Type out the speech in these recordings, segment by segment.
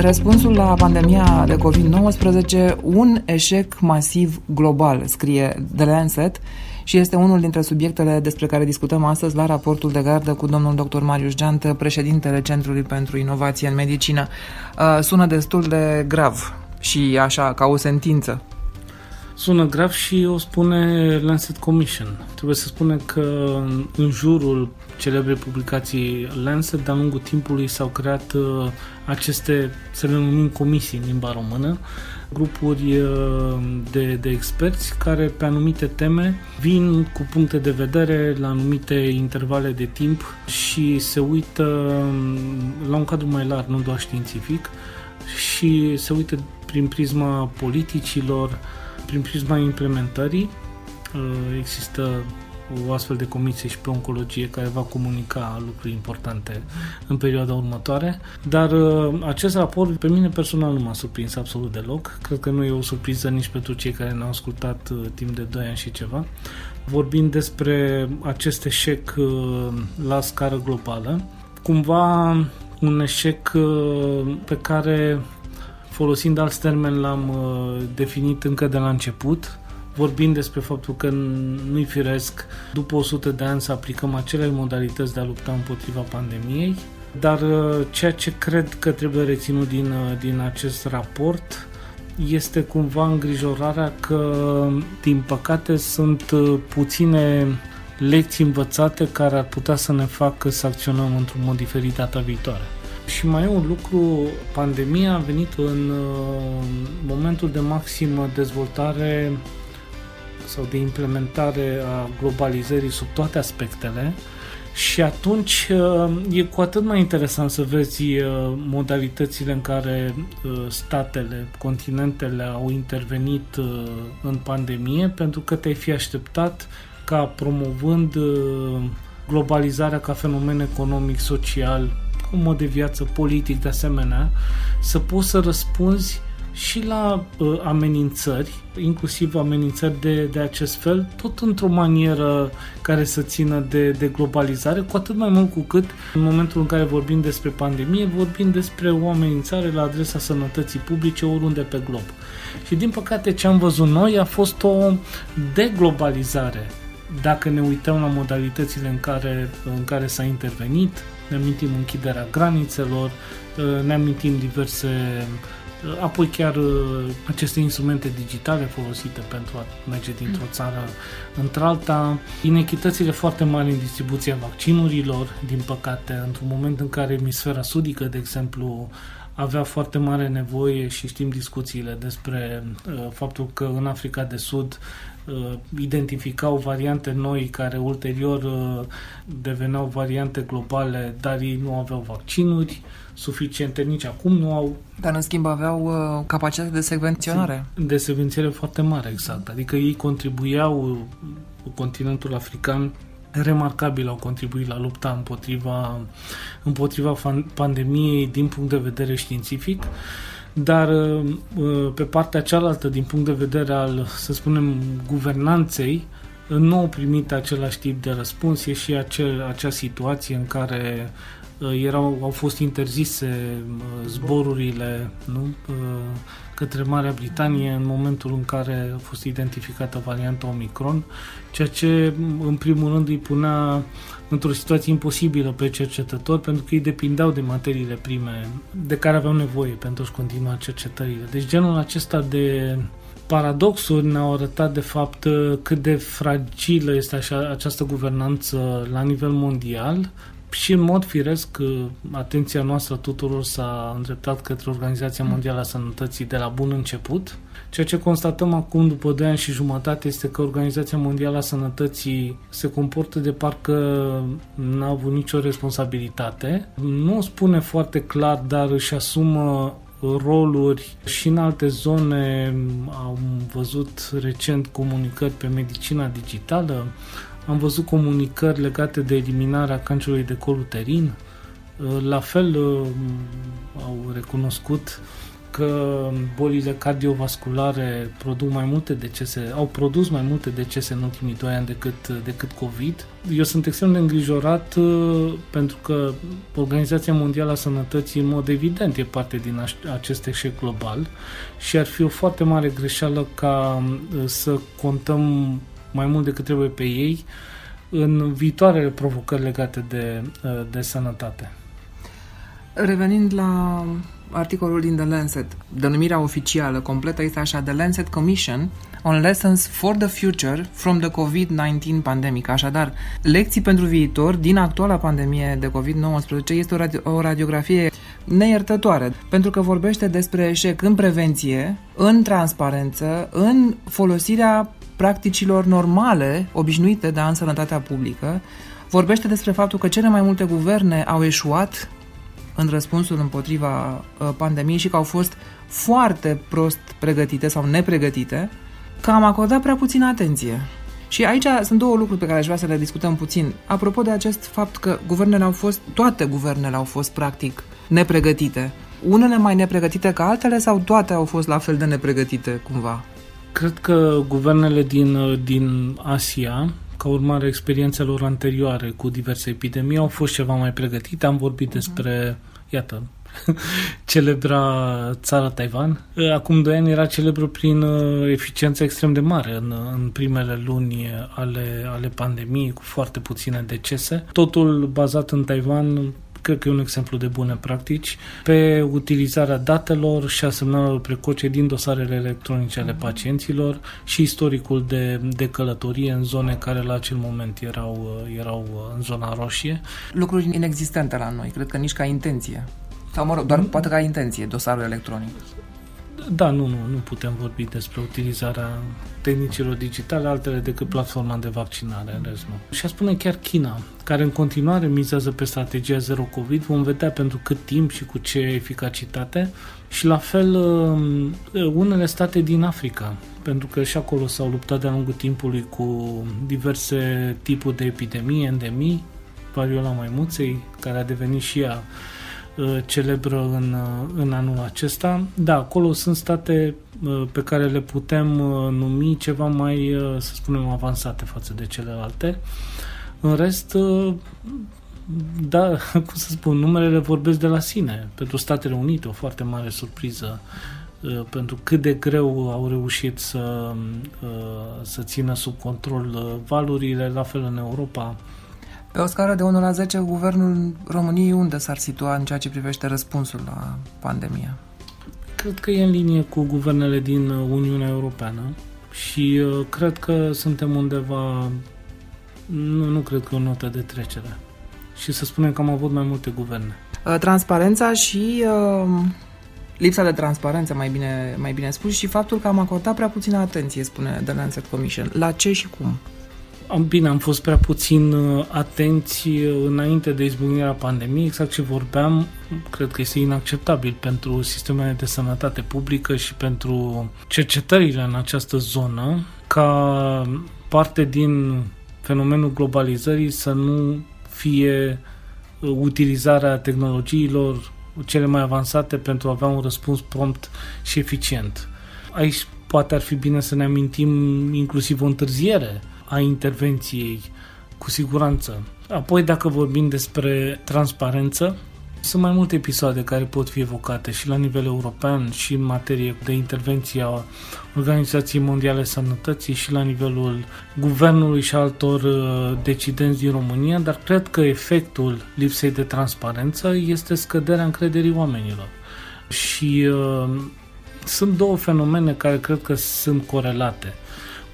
Răspunsul la pandemia de COVID-19, un eșec masiv global, scrie The Lancet, și este unul dintre subiectele despre care discutăm astăzi la raportul de gardă cu domnul dr. Marius Geantă, președintele Centrului pentru Inovație în Medicină. Uh, sună destul de grav și așa, ca o sentință. Sună grav și o spune Lancet Commission. Trebuie să spunem că în jurul celebre publicații Lancet, de-a lungul timpului s-au creat uh, aceste, să le numim comisii în limba română, grupuri uh, de, de experți care pe anumite teme vin cu puncte de vedere la anumite intervale de timp și se uită um, la un cadru mai larg, nu doar științific, și se uită prin prisma politicilor, prin prisma implementării. Uh, există o astfel de comisie și pe oncologie care va comunica lucruri importante în perioada următoare. Dar uh, acest raport pe mine personal nu m-a surprins absolut deloc. Cred că nu e o surpriză nici pentru cei care ne-au ascultat uh, timp de 2 ani și ceva. Vorbind despre acest eșec la scară globală, cumva un eșec pe care folosind alți termeni, l-am uh, definit încă de la început, vorbind despre faptul că nu-i firesc după 100 de ani să aplicăm aceleași modalități de a lupta împotriva pandemiei, dar uh, ceea ce cred că trebuie reținut din, uh, din acest raport este cumva îngrijorarea că, din păcate, sunt puține lecții învățate care ar putea să ne facă să acționăm într-un mod diferit data viitoare. Și mai e un lucru, pandemia a venit în uh, momentul de maximă dezvoltare sau de implementare a globalizării sub toate aspectele. Și atunci uh, e cu atât mai interesant să vezi uh, modalitățile în care statele, continentele au intervenit în pandemie pentru că te-ai fi așteptat ca promovând globalizarea ca fenomen economic, social, un mod de viață politic de asemenea, să poți să răspunzi și la uh, amenințări, inclusiv amenințări de, de acest fel, tot într-o manieră care să țină de, de globalizare, cu atât mai mult cu cât în momentul în care vorbim despre pandemie, vorbim despre o amenințare la adresa sănătății publice oriunde pe glob. Și din păcate ce am văzut noi a fost o deglobalizare dacă ne uităm la modalitățile în care, în care s-a intervenit, ne amintim închiderea granițelor, uh, ne amintim diverse uh, apoi chiar uh, aceste instrumente digitale folosite pentru a merge dintr-o mm. țară într-alta, inechitățile foarte mari în distribuția vaccinurilor, din păcate, într-un moment în care emisfera sudică, de exemplu, avea foarte mare nevoie și știm discuțiile despre uh, faptul că în Africa de Sud uh, identificau variante noi care ulterior uh, deveneau variante globale, dar ei nu aveau vaccinuri suficiente, nici acum nu au. Dar în schimb aveau uh, capacitate de secvenționare. De secvențiere foarte mare, exact. Adică ei contribuiau, continentul african remarcabil au contribuit la lupta împotriva, împotriva pandemiei din punct de vedere științific, dar uh, pe partea cealaltă, din punct de vedere al, să spunem, guvernanței, nu au primit același tip de răspuns. E și acel, acea situație în care uh, erau, au fost interzise uh, zborurile nu? către Marea Britanie în momentul în care a fost identificată varianta Omicron, ceea ce în primul rând îi punea într-o situație imposibilă pe cercetători pentru că ei depindeau de materiile prime de care aveau nevoie pentru a-și continua cercetările. Deci genul acesta de paradoxuri ne-au arătat de fapt cât de fragilă este așa, această guvernanță la nivel mondial și în mod firesc atenția noastră tuturor s-a îndreptat către Organizația Mondială a Sănătății de la bun început. Ceea ce constatăm acum după 2 ani și jumătate este că Organizația Mondială a Sănătății se comportă de parcă n-a avut nicio responsabilitate. Nu spune foarte clar, dar își asumă roluri și în alte zone. Am văzut recent comunicări pe medicina digitală, am văzut comunicări legate de eliminarea cancerului de col uterin. La fel uh, au recunoscut că bolile cardiovasculare produc mai multe decese, au produs mai multe decese în ultimii doi ani decât, decât COVID. Eu sunt extrem de îngrijorat uh, pentru că Organizația Mondială a Sănătății, în mod evident, e parte din acest eșec global și ar fi o foarte mare greșeală ca uh, să contăm mai mult decât trebuie pe ei în viitoarele provocări legate de, uh, de sănătate. Revenind la articolul din The Lancet, denumirea oficială completă este așa, The Lancet Commission on Lessons for the Future from the COVID-19 Pandemic. Așadar, lecții pentru viitor din actuala pandemie de COVID-19 este o, radio- o radiografie neiertătoare, pentru că vorbește despre eșec în prevenție, în transparență, în folosirea practicilor normale, obișnuite de a în sănătatea publică, vorbește despre faptul că cele mai multe guverne au eșuat în răspunsul împotriva uh, pandemiei și că au fost foarte prost pregătite sau nepregătite, că am acordat prea puțină atenție. Și aici sunt două lucruri pe care aș vrea să le discutăm puțin. Apropo de acest fapt că guvernele au fost, toate guvernele au fost practic nepregătite. Unele mai nepregătite ca altele sau toate au fost la fel de nepregătite cumva? Cred că guvernele din, uh, din Asia ca urmare a experiențelor anterioare cu diverse epidemii, au fost ceva mai pregătite. Am vorbit mhm. despre, iată, celebra țara Taiwan. Acum doi ani era celebră prin uh, eficiență extrem de mare în, în primele luni ale, ale pandemiei, cu foarte puține decese. Totul bazat în Taiwan cred că e un exemplu de bune practici, pe utilizarea datelor și a semnalelor precoce din dosarele electronice ale pacienților și istoricul de, de călătorie în zone care la acel moment erau, erau în zona roșie. Lucruri inexistente la noi, cred că nici ca intenție. Sau, mă rog, doar poate ca intenție, dosarul electronic. Da, nu, nu, nu putem vorbi despre utilizarea tehnicilor digitale altele decât platforma de vaccinare, în rest nu. Și a spune chiar China, care în continuare mizează pe strategia Zero Covid, vom vedea pentru cât timp și cu ce eficacitate, și la fel um, unele state din Africa, pentru că și acolo s-au luptat de-a lungul timpului cu diverse tipuri de epidemii, endemii, variola maimuței, care a devenit și ea Uh, celebră în, uh, în anul acesta. Da, acolo sunt state uh, pe care le putem numi ceva mai, să spunem, avansate față de celelalte. În rest, da, cum să spun, numerele vorbesc de la sine. Pentru Statele Unite, o foarte mare surpriză pentru cât de greu au reușit să, să țină sub control valurile, la fel în Europa, pe o scară de 1 la 10, guvernul României unde s-ar situa în ceea ce privește răspunsul la pandemie? Cred că e în linie cu guvernele din Uniunea Europeană și uh, cred că suntem undeva, nu, nu cred că o notă de trecere. Și să spunem că am avut mai multe guverne. Uh, transparența și uh, lipsa de transparență, mai bine, mai bine spus, și faptul că am acordat prea puțină atenție, spune The Lancet Commission. La ce și cum? Am bine, am fost prea puțin uh, atenți uh, înainte de izbucnirea pandemiei, exact ce vorbeam, cred că este inacceptabil pentru sistemele de sănătate publică și pentru cercetările în această zonă ca parte din fenomenul globalizării să nu fie uh, utilizarea tehnologiilor cele mai avansate pentru a avea un răspuns prompt și eficient. Aici poate ar fi bine să ne amintim inclusiv o întârziere a intervenției, cu siguranță. Apoi, dacă vorbim despre transparență, sunt mai multe episoade care pot fi evocate și la nivel european și în materie de intervenție a Organizației Mondiale Sănătății și la nivelul guvernului și altor uh, decidenți din România, dar cred că efectul lipsei de transparență este scăderea încrederii oamenilor. Și uh, sunt două fenomene care cred că sunt corelate.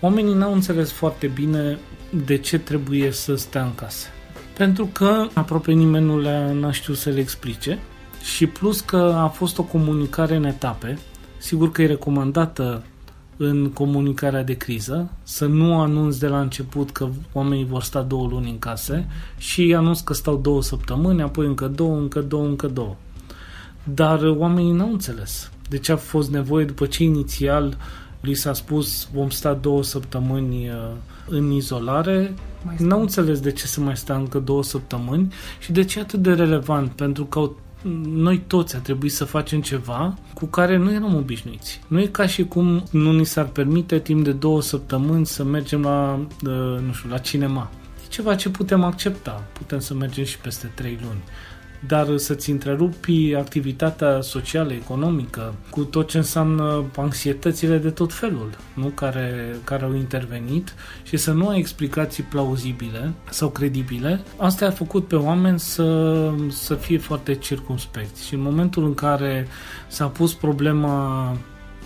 Oamenii n-au înțeles foarte bine de ce trebuie să stea în casă. Pentru că aproape nimeni nu le-a n-a știut să le explice și plus că a fost o comunicare în etape, sigur că e recomandată în comunicarea de criză, să nu anunți de la început că oamenii vor sta două luni în case și anunț că stau două săptămâni, apoi încă două, încă două, încă două. Dar oamenii n-au înțeles de ce a fost nevoie după ce inițial li s-a spus vom sta două săptămâni uh, în izolare, n-au înțeles de ce să mai stea încă două săptămâni și de ce e atât de relevant, pentru că au noi toți a trebuit să facem ceva cu care nu eram obișnuiți. Nu e ca și cum nu ni s-ar permite timp de două săptămâni să mergem la, nu știu, la cinema. E ceva ce putem accepta. Putem să mergem și peste trei luni dar să-ți întrerupi activitatea socială, economică, cu tot ce înseamnă anxietățile de tot felul, nu? Care, care au intervenit și să nu ai explicații plauzibile sau credibile, asta a făcut pe oameni să, să fie foarte circumspecti. Și în momentul în care s-a pus problema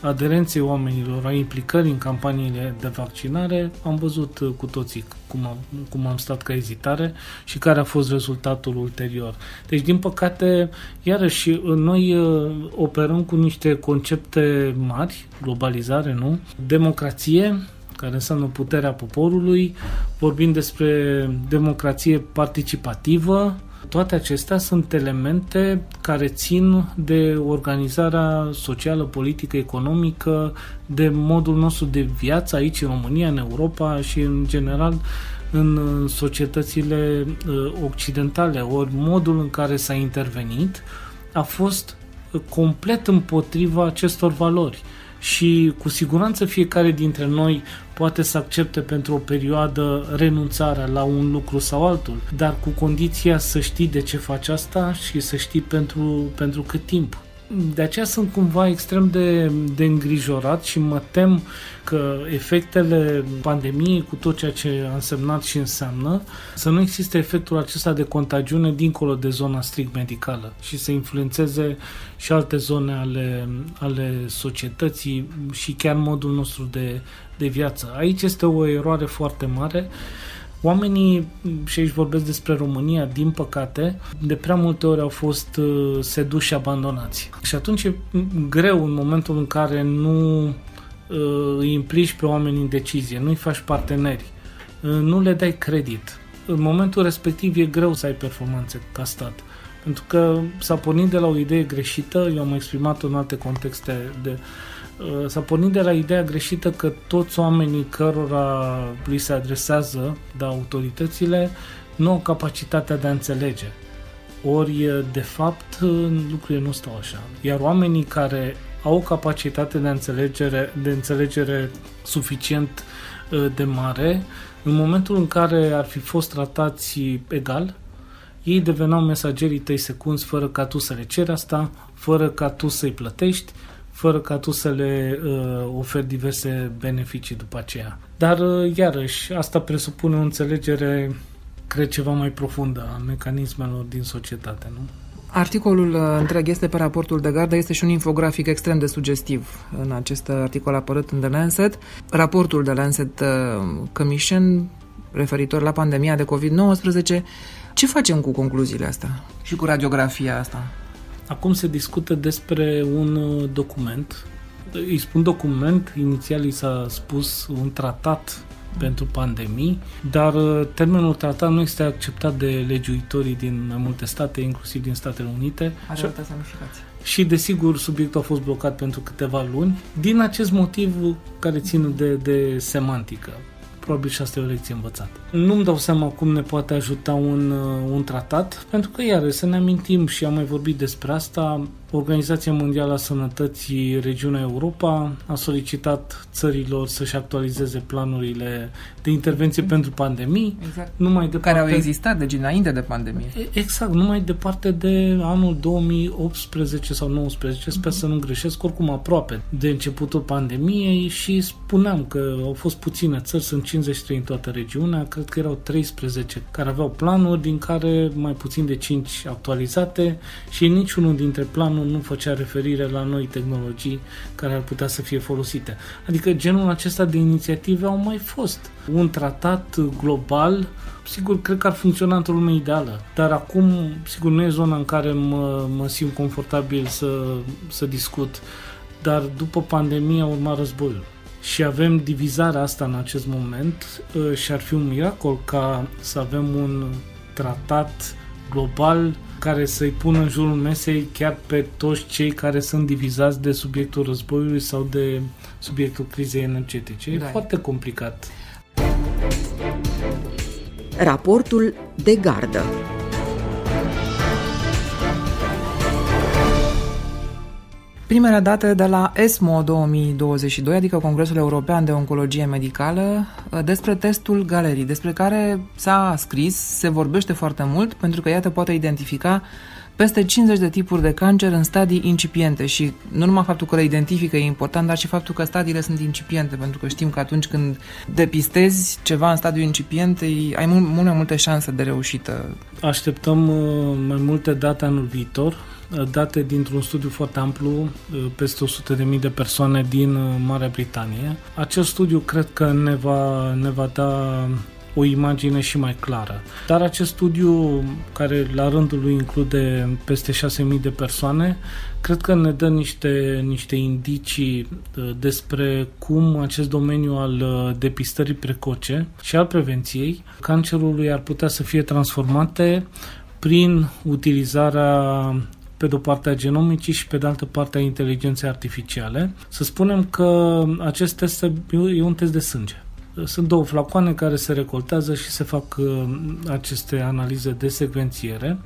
aderenței oamenilor, a implicării în campaniile de vaccinare, am văzut uh, cu toții cum am, cum am stat ca ezitare și care a fost rezultatul ulterior. Deci, din păcate, iarăși, uh, noi uh, operăm cu niște concepte mari, globalizare, nu? Democrație, care înseamnă puterea poporului, vorbim despre democrație participativă, toate acestea sunt elemente care țin de organizarea socială, politică, economică, de modul nostru de viață aici în România, în Europa și în general în societățile uh, occidentale. Ori modul în care s-a intervenit a fost complet împotriva acestor valori și cu siguranță fiecare dintre noi poate să accepte pentru o perioadă renunțarea la un lucru sau altul, dar cu condiția să știi de ce faci asta și să știi pentru, pentru cât timp. De aceea sunt cumva extrem de, de îngrijorat și mă tem că efectele pandemiei, cu tot ceea ce a însemnat și înseamnă, să nu existe efectul acesta de contagiune dincolo de zona strict medicală și să influențeze și alte zone ale, ale societății și chiar modul nostru de, de viață. Aici este o eroare foarte mare Oamenii, și aici vorbesc despre România, din păcate, de prea multe ori au fost uh, seduși și abandonați. Și atunci e greu în momentul în care nu uh, îi implici pe oameni în decizie, nu îi faci parteneri, uh, nu le dai credit. În momentul respectiv e greu să ai performanțe ca stat. Pentru că s-a pornit de la o idee greșită, eu am exprimat în alte contexte de Uh, s-a pornit de la ideea greșită că toți oamenii cărora li se adresează, da, autoritățile, nu au capacitatea de a înțelege. Ori, uh, de fapt, lucrurile nu stau așa. Iar oamenii care au capacitate de înțelegere, de înțelegere suficient uh, de mare, în momentul în care ar fi fost tratați egal, ei deveneau mesagerii tăi secunzi fără ca tu să le ceri asta, fără ca tu să-i plătești, fără ca tu să le uh, oferi diverse beneficii după aceea. Dar, uh, iarăși, asta presupune o înțelegere, cred, ceva mai profundă a mecanismelor din societate, nu? Articolul uh, întreg este pe raportul de gardă, este și un infografic extrem de sugestiv în acest articol apărut în The Lancet. Raportul de Lancet uh, Commission referitor la pandemia de COVID-19. Ce facem cu concluziile astea și cu radiografia asta? Acum se discută despre un uh, document. Îi spun document, inițial i s-a spus un tratat pentru pandemii, dar uh, termenul tratat nu este acceptat de legiuitorii din mai multe state, inclusiv din Statele Unite. Are altă și, desigur, subiectul a fost blocat pentru câteva luni, din acest motiv care țin de, de semantică probabil și asta e o lecție învățată. Nu-mi dau seama cum ne poate ajuta un, uh, un tratat, pentru că, iar să ne amintim și am mai vorbit despre asta, Organizația Mondială a Sănătății Regiunea Europa a solicitat țărilor să-și actualizeze planurile de intervenție pentru pandemii. Exact. Numai departe, care au existat deci înainte de pandemie. Exact, numai departe de anul 2018 sau 2019, sper mm-hmm. să nu greșesc, oricum aproape de începutul pandemiei și spuneam că au fost puține țări, sunt 53 în toată regiunea, cred că erau 13 care aveau planuri, din care mai puțin de 5 actualizate și niciunul dintre planuri nu, nu făcea referire la noi tehnologii care ar putea să fie folosite. Adică genul acesta de inițiative au mai fost. Un tratat global, sigur, cred că ar funcționa într-o lume ideală, dar acum, sigur, nu e zona în care mă, mă simt confortabil să, să discut, dar după pandemie urma războiul și avem divizarea asta în acest moment uh, și ar fi un miracol ca să avem un tratat global care să-i pună în jurul mesei chiar pe toți cei care sunt divizați de subiectul războiului sau de subiectul crizei energetice. E da. foarte complicat. Raportul de gardă Primele date de la ESMO 2022, adică Congresul European de Oncologie Medicală, despre testul galerii, despre care s-a scris, se vorbește foarte mult, pentru că ea te poate identifica peste 50 de tipuri de cancer în stadii incipiente și nu numai faptul că le identifică e important, dar și faptul că stadiile sunt incipiente, pentru că știm că atunci când depistezi ceva în stadiu incipient, ai mult, mult mai multe șanse de reușită. Așteptăm uh, mai multe date anul viitor, uh, date dintr-un studiu foarte amplu, uh, peste 100.000 de persoane din Marea Britanie. Acest studiu cred că ne va, ne va da o imagine și mai clară. Dar acest studiu, care la rândul lui include peste 6.000 de persoane, cred că ne dă niște, niște indicii uh, despre cum acest domeniu al uh, depistării precoce și al prevenției cancerului ar putea să fie transformate prin utilizarea pe de o parte a genomicii și pe de altă parte a inteligenței artificiale. Să spunem că acest test e un test de sânge. Sunt două flacoane care se recoltează și se fac uh, aceste analize de secvențiere.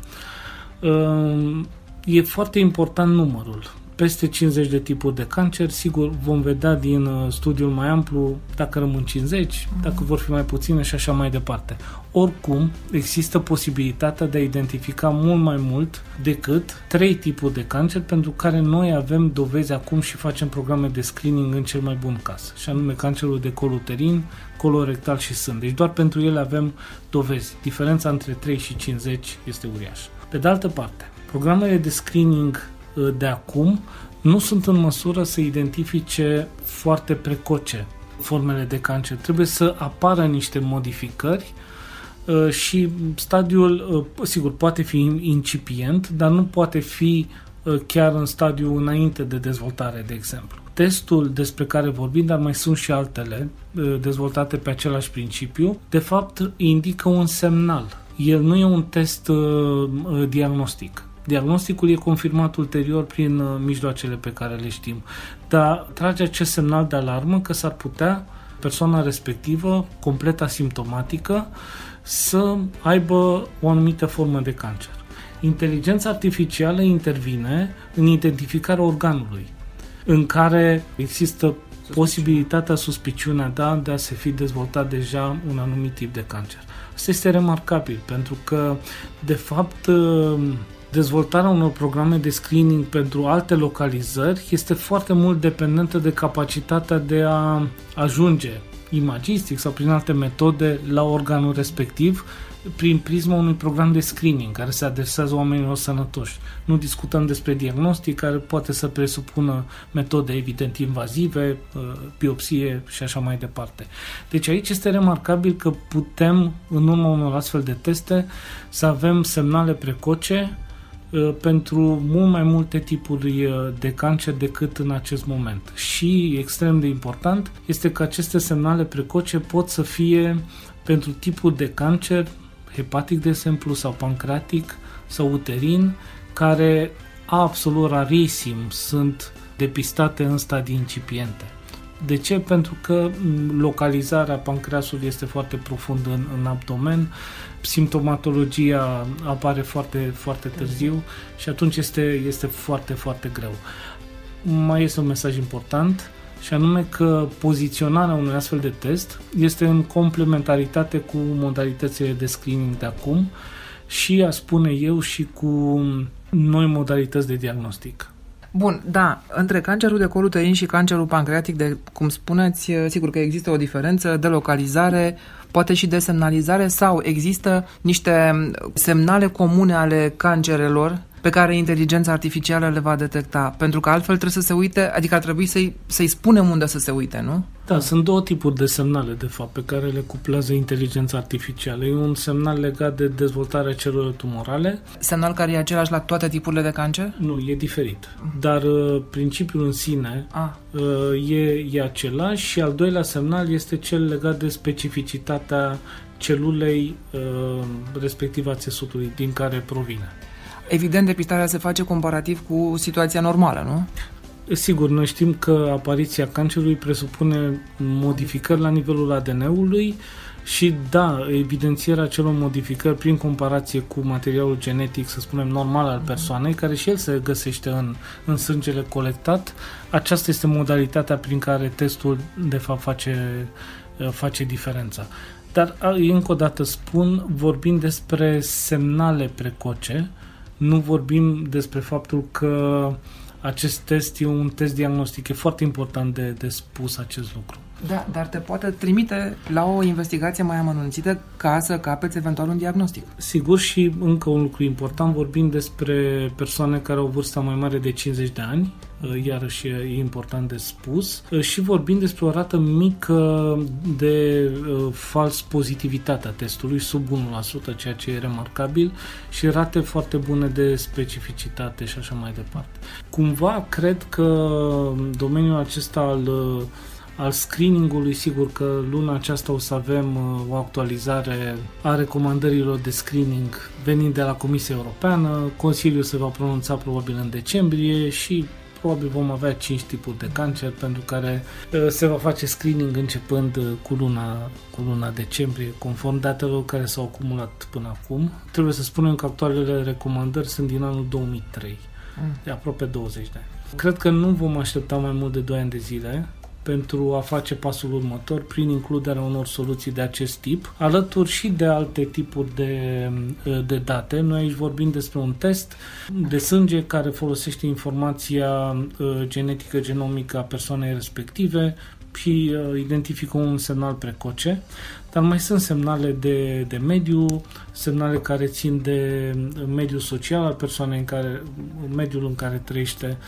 Uh, e foarte important numărul peste 50 de tipuri de cancer. Sigur, vom vedea din uh, studiul mai amplu dacă rămân 50, dacă vor fi mai puține și așa mai departe. Oricum, există posibilitatea de a identifica mult mai mult decât trei tipuri de cancer pentru care noi avem dovezi acum și facem programe de screening în cel mai bun caz, și anume cancerul de col uterin, colorectal și sân. Deci doar pentru ele avem dovezi. Diferența între 3 și 50 este uriașă. Pe de altă parte, programele de screening Uh, de acum nu sunt în măsură să identifice foarte precoce formele de cancer. Trebuie să apară niște modificări uh, și stadiul, uh, sigur, poate fi incipient, dar nu poate fi chiar în stadiu înainte de dezvoltare, de exemplu. Testul despre care vorbim, dar mai sunt și altele dezvoltate pe același principiu, de fapt indică un semnal. El nu e un test diagnostic Diagnosticul e confirmat ulterior prin uh, mijloacele pe care le știm, dar trage acest semnal de alarmă că s-ar putea persoana respectivă, complet asimptomatică, să aibă o anumită formă de cancer. Inteligența artificială intervine în identificarea organului, în care există posibilitatea, suspiciunea da, de a se fi dezvoltat deja un anumit tip de cancer. Asta este remarcabil, pentru că, de fapt, uh, dezvoltarea unor programe de screening pentru alte localizări este foarte mult dependentă de capacitatea de a ajunge imagistic sau prin alte metode la organul respectiv prin prisma unui program de screening care se adresează oamenilor sănătoși. Nu discutăm despre diagnostic care poate să presupună metode evident invazive, uh, biopsie și așa mai departe. Deci aici este remarcabil că putem, în urma unor astfel de teste, să avem semnale precoce Uh, pentru mult mai multe tipuri uh, de cancer decât în acest moment. Și extrem de important este că aceste semnale precoce pot să fie pentru tipul de cancer hepatic, de exemplu, sau pancreatic sau uterin, care absolut rarisim sunt depistate în stadii incipiente. De ce? Pentru că localizarea pancreasului este foarte profundă în, în abdomen, simptomatologia apare foarte, foarte târziu și atunci este, este foarte, foarte greu. Mai este un mesaj important și anume că poziționarea unui astfel de test este în complementaritate cu modalitățile de screening de acum și, a spune eu, și cu noi modalități de diagnostic. Bun, da, între cancerul de col uterin și cancerul pancreatic, de cum spuneți, sigur că există o diferență de localizare, poate și de semnalizare sau există niște semnale comune ale cancerelor pe care inteligența artificială le va detecta. Pentru că altfel trebuie să se uite, adică ar trebui să-i, să-i spunem unde să se uite, nu? Da, sunt două tipuri de semnale, de fapt, pe care le cuplează inteligența artificială. E un semnal legat de dezvoltarea celulelor tumorale. Semnal care e același la toate tipurile de cancer? Nu, e diferit. Dar uh, principiul în sine ah. uh, e, e același și al doilea semnal este cel legat de specificitatea celulei uh, respectiv a țesutului din care provine. Evident, depistarea se face comparativ cu situația normală, nu? Sigur, noi știm că apariția cancerului presupune modificări la nivelul ADN-ului și da, evidențierea celor modificări prin comparație cu materialul genetic, să spunem, normal al persoanei, care și el se găsește în, în sângele colectat, aceasta este modalitatea prin care testul de fapt face, face diferența. Dar încă o dată spun, vorbim despre semnale precoce, nu vorbim despre faptul că acest test e un test diagnostic. E foarte important de, de spus acest lucru. Da, dar te poate trimite la o investigație mai amănunțită ca să capeți eventual un diagnostic. Sigur și încă un lucru important, vorbim despre persoane care au vârsta mai mare de 50 de ani, uh, iarăși e important de spus, uh, și vorbim despre o rată mică de uh, fals pozitivitate a testului, sub 1%, ceea ce e remarcabil, și rate foarte bune de specificitate și așa mai departe. Cumva cred că domeniul acesta al al screeningului, sigur că luna aceasta o să avem uh, o actualizare a recomandărilor de screening venind de la Comisia Europeană. Consiliul se va pronunța probabil în decembrie și probabil vom avea 5 tipuri de cancer pentru care uh, se va face screening începând uh, cu luna, cu luna decembrie, conform datelor care s-au acumulat până acum. Trebuie să spunem că actualele recomandări sunt din anul 2003, mm. de aproape 20 de ani. Cred că nu vom aștepta mai mult de 2 ani de zile pentru a face pasul următor prin includerea unor soluții de acest tip, alături și de alte tipuri de, de date. Noi aici vorbim despre un test de sânge care folosește informația uh, genetică genomică a persoanei respective și uh, identifică un semnal precoce, dar mai sunt semnale de, de mediu, semnale care țin de mediul social al persoanei în care, mediul în care trăiește.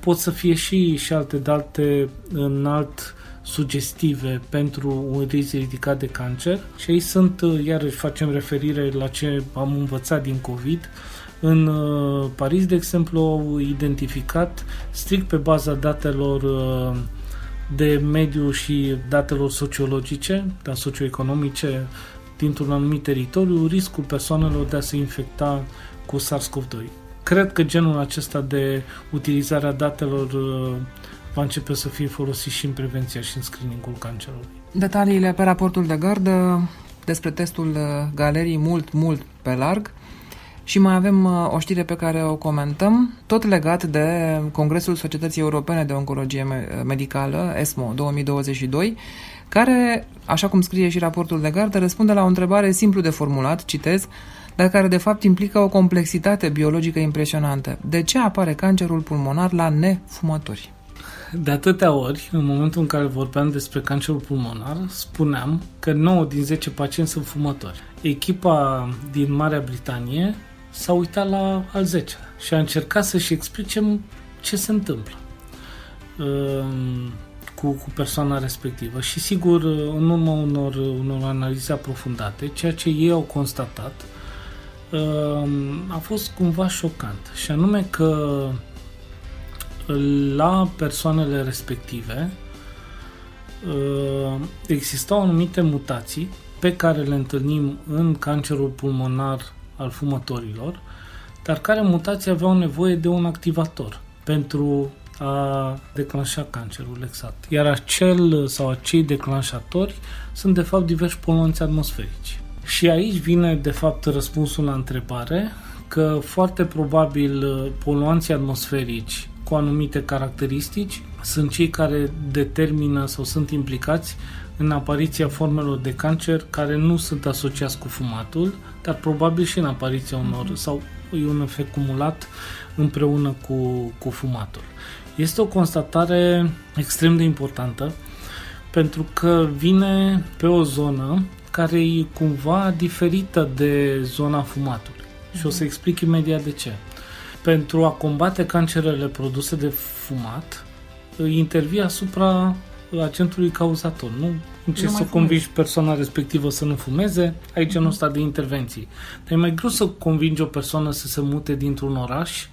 Pot să fie și, și alte date înalt sugestive pentru un risc ridicat de cancer și aici sunt, uh, iarăși facem referire la ce am învățat din COVID, în uh, Paris, de exemplu, au identificat strict pe baza datelor de mediu și datelor sociologice, dar socioeconomice dintr-un anumit teritoriu, riscul persoanelor de a se infecta cu SARS-CoV-2. Cred că genul acesta de utilizarea datelor uh, va începe să fie folosit și în prevenția și în screeningul cancerului. Detaliile pe raportul de gardă despre testul uh, galerii mult, mult pe larg. Și mai avem uh, o știre pe care o comentăm, tot legat de Congresul Societății Europene de Oncologie Medicală, ESMO 2022, care, așa cum scrie și raportul de gardă, răspunde la o întrebare simplu de formulat, citez, dar care de fapt implică o complexitate biologică impresionantă. De ce apare cancerul pulmonar la nefumători? De atâtea ori, în momentul în care vorbeam despre cancerul pulmonar, spuneam că 9 din 10 pacienți sunt fumători. Echipa din Marea Britanie s-a uitat la al 10 și a încercat să-și explice ce se întâmplă um, cu, cu persoana respectivă. Și sigur, în urma unor, unor analize aprofundate, ceea ce ei au constatat um, a fost cumva șocant. Și anume că la persoanele respective uh, existau anumite mutații pe care le întâlnim în cancerul pulmonar al fumătorilor, dar care mutații aveau nevoie de un activator pentru a declanșa cancerul exact. Iar acel sau acei declanșatori sunt de fapt diversi poluanți atmosferici. Și aici vine de fapt răspunsul la întrebare că foarte probabil poluanții atmosferici cu anumite caracteristici sunt cei care determină sau sunt implicați în apariția formelor de cancer care nu sunt asociați cu fumatul, dar probabil și în apariția unor, sau e un efect cumulat împreună cu, cu fumatul. Este o constatare extrem de importantă pentru că vine pe o zonă care e cumva diferită de zona fumatului. Și o să explic imediat de ce. Pentru a combate cancerele produse de fumat, intervii asupra agentului cauzator. Nu încerci să convingi persoana respectivă să nu fumeze, aici uh-huh. nu sta de intervenții. Dar e mai greu să convingi o persoană să se mute dintr-un oraș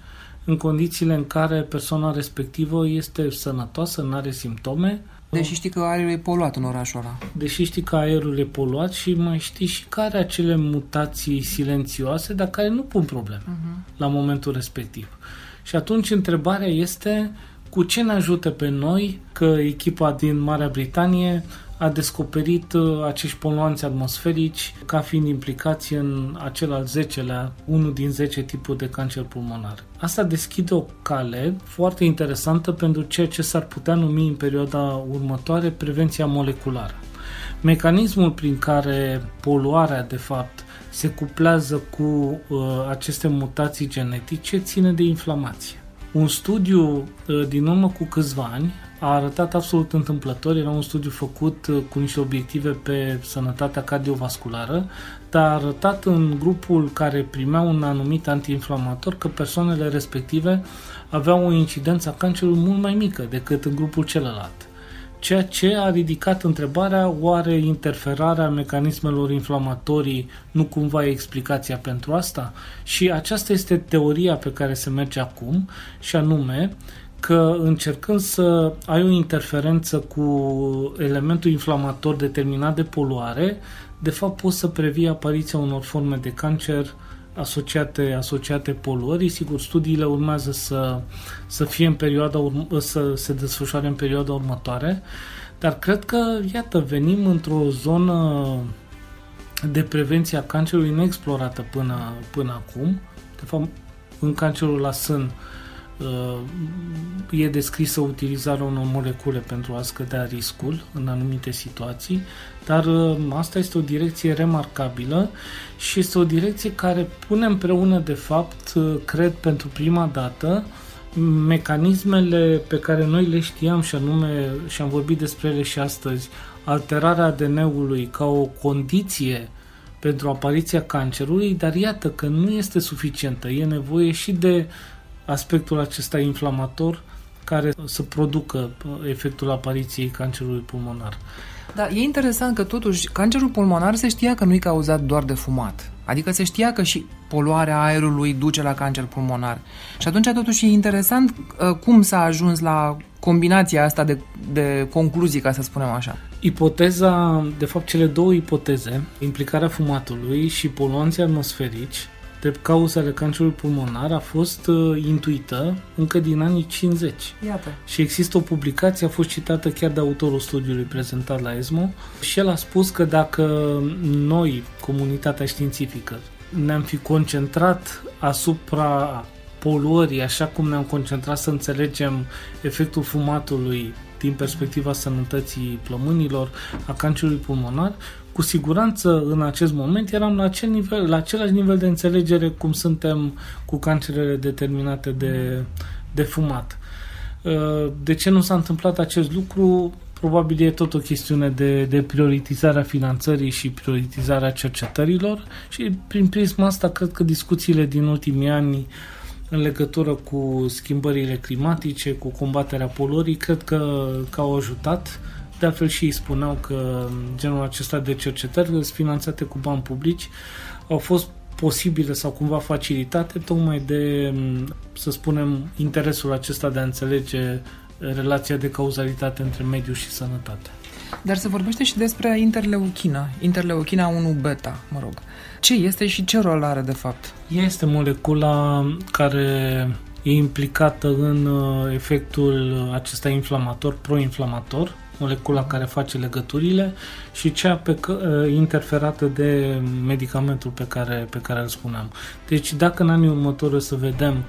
în condițiile în care persoana respectivă este sănătoasă, nu are simptome. Deși știi că aerul e poluat în orașul ăla. Deși știi că aerul e poluat și mai știi și care acele mutații silențioase, dar care nu pun probleme uh-huh. la momentul respectiv. Și atunci întrebarea este cu ce ne ajută pe noi că echipa din Marea Britanie a descoperit uh, acești poluanți atmosferici ca fiind implicați în acel al 10-lea, unul din 10 tipuri de cancer pulmonar. Asta deschide o cale foarte interesantă pentru ceea ce s-ar putea numi în perioada următoare prevenția moleculară. Mecanismul prin care poluarea, de fapt, se cuplează cu uh, aceste mutații genetice ține de inflamație. Un studiu uh, din urmă cu câțiva ani a arătat absolut întâmplător, era un studiu făcut uh, cu niște obiective pe sănătatea cardiovasculară, dar a arătat în grupul care primea un anumit antiinflamator că persoanele respective aveau o incidență a cancerului mult mai mică decât în grupul celălalt ceea ce a ridicat întrebarea oare interferarea mecanismelor inflamatorii nu cumva e explicația pentru asta? Și aceasta este teoria pe care se merge acum și anume că încercând să ai o interferență cu elementul inflamator determinat de poluare, de fapt poți să previi apariția unor forme de cancer asociate, asociate poluării. Sigur, studiile urmează să, să fie în perioada urm- să se desfășoare în perioada următoare, dar cred că, iată, venim într-o zonă de prevenție a cancerului neexplorată până, până acum. De fapt, în cancerul la sân, uh, Uh, e descrisă utilizarea unor molecule pentru a scădea riscul în anumite situații, dar uh, asta este o direcție remarcabilă și este o direcție care pune împreună, de fapt, uh, cred pentru prima dată, mecanismele pe care noi le știam și anume, și am vorbit despre ele și astăzi, alterarea ADN-ului ca o condiție pentru apariția cancerului, dar iată că nu este suficientă. E nevoie și de aspectul acesta inflamator care să producă efectul apariției cancerului pulmonar. Da, e interesant că totuși cancerul pulmonar se știa că nu e cauzat doar de fumat. Adică se știa că și poluarea aerului duce la cancer pulmonar. Și atunci totuși e interesant uh, cum s-a ajuns la combinația asta de, de concluzii, ca să spunem așa. Ipoteza, de fapt cele două ipoteze, implicarea fumatului și poluanții atmosferici, drept cauza ale cancerului pulmonar a fost uh, intuită încă din anii 50. Iată. Și există o publicație, a fost citată chiar de autorul studiului prezentat la ESMO și el a spus că dacă noi, comunitatea științifică, ne-am fi concentrat asupra poluării, așa cum ne-am concentrat să înțelegem efectul fumatului din perspectiva sănătății plămânilor, a cancerului pulmonar, cu siguranță în acest moment eram la, acel nivel, la același nivel de înțelegere cum suntem cu cancerele determinate de, de fumat. Uh, de ce nu s-a întâmplat acest lucru? Probabil e tot o chestiune de, de prioritizarea finanțării și prioritizarea cercetărilor și prin prisma asta cred că discuțiile din ultimii ani în legătură cu schimbările climatice, cu combaterea poluării, cred că, că au ajutat de altfel și ei spuneau că genul acesta de cercetări finanțate cu bani publici au fost posibile sau cumva facilitate tocmai de, să spunem, interesul acesta de a înțelege relația de cauzalitate între mediu și sănătate. Dar se vorbește și despre interleuchina, interleuchina 1 beta, mă rog. Ce este și ce rol are de fapt? Este molecula care e implicată în uh, efectul acesta inflamator, proinflamator, molecula care face legăturile și cea pe, ă, interferată de medicamentul pe care, pe care îl spuneam. Deci dacă în anii următori o să vedem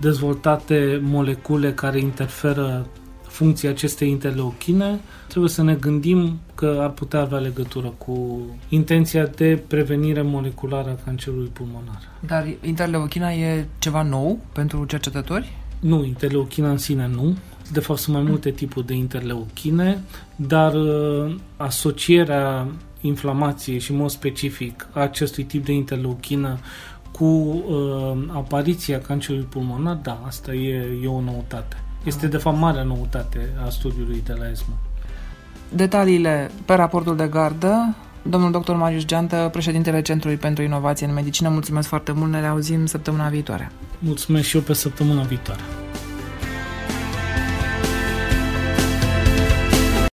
dezvoltate molecule care interferă funcția acestei interleuchine, trebuie să ne gândim că ar putea avea legătură cu intenția de prevenire moleculară a cancerului pulmonar. Dar interleuchina e ceva nou pentru cercetători? Nu, interleuchina în sine nu. De fapt, sunt mai multe tipuri de interleuchine, dar uh, asocierea inflamației și, în mod specific, a acestui tip de interleuchină cu uh, apariția cancerului pulmonar, da, asta e, e o noutate. Este, de fapt, marea noutate a studiului de la ESMO. Detaliile pe raportul de gardă Domnul dr. Marius Geantă, președintele Centrului pentru Inovație în Medicină, mulțumesc foarte mult, ne auzim săptămâna viitoare. Mulțumesc și eu pe săptămâna viitoare.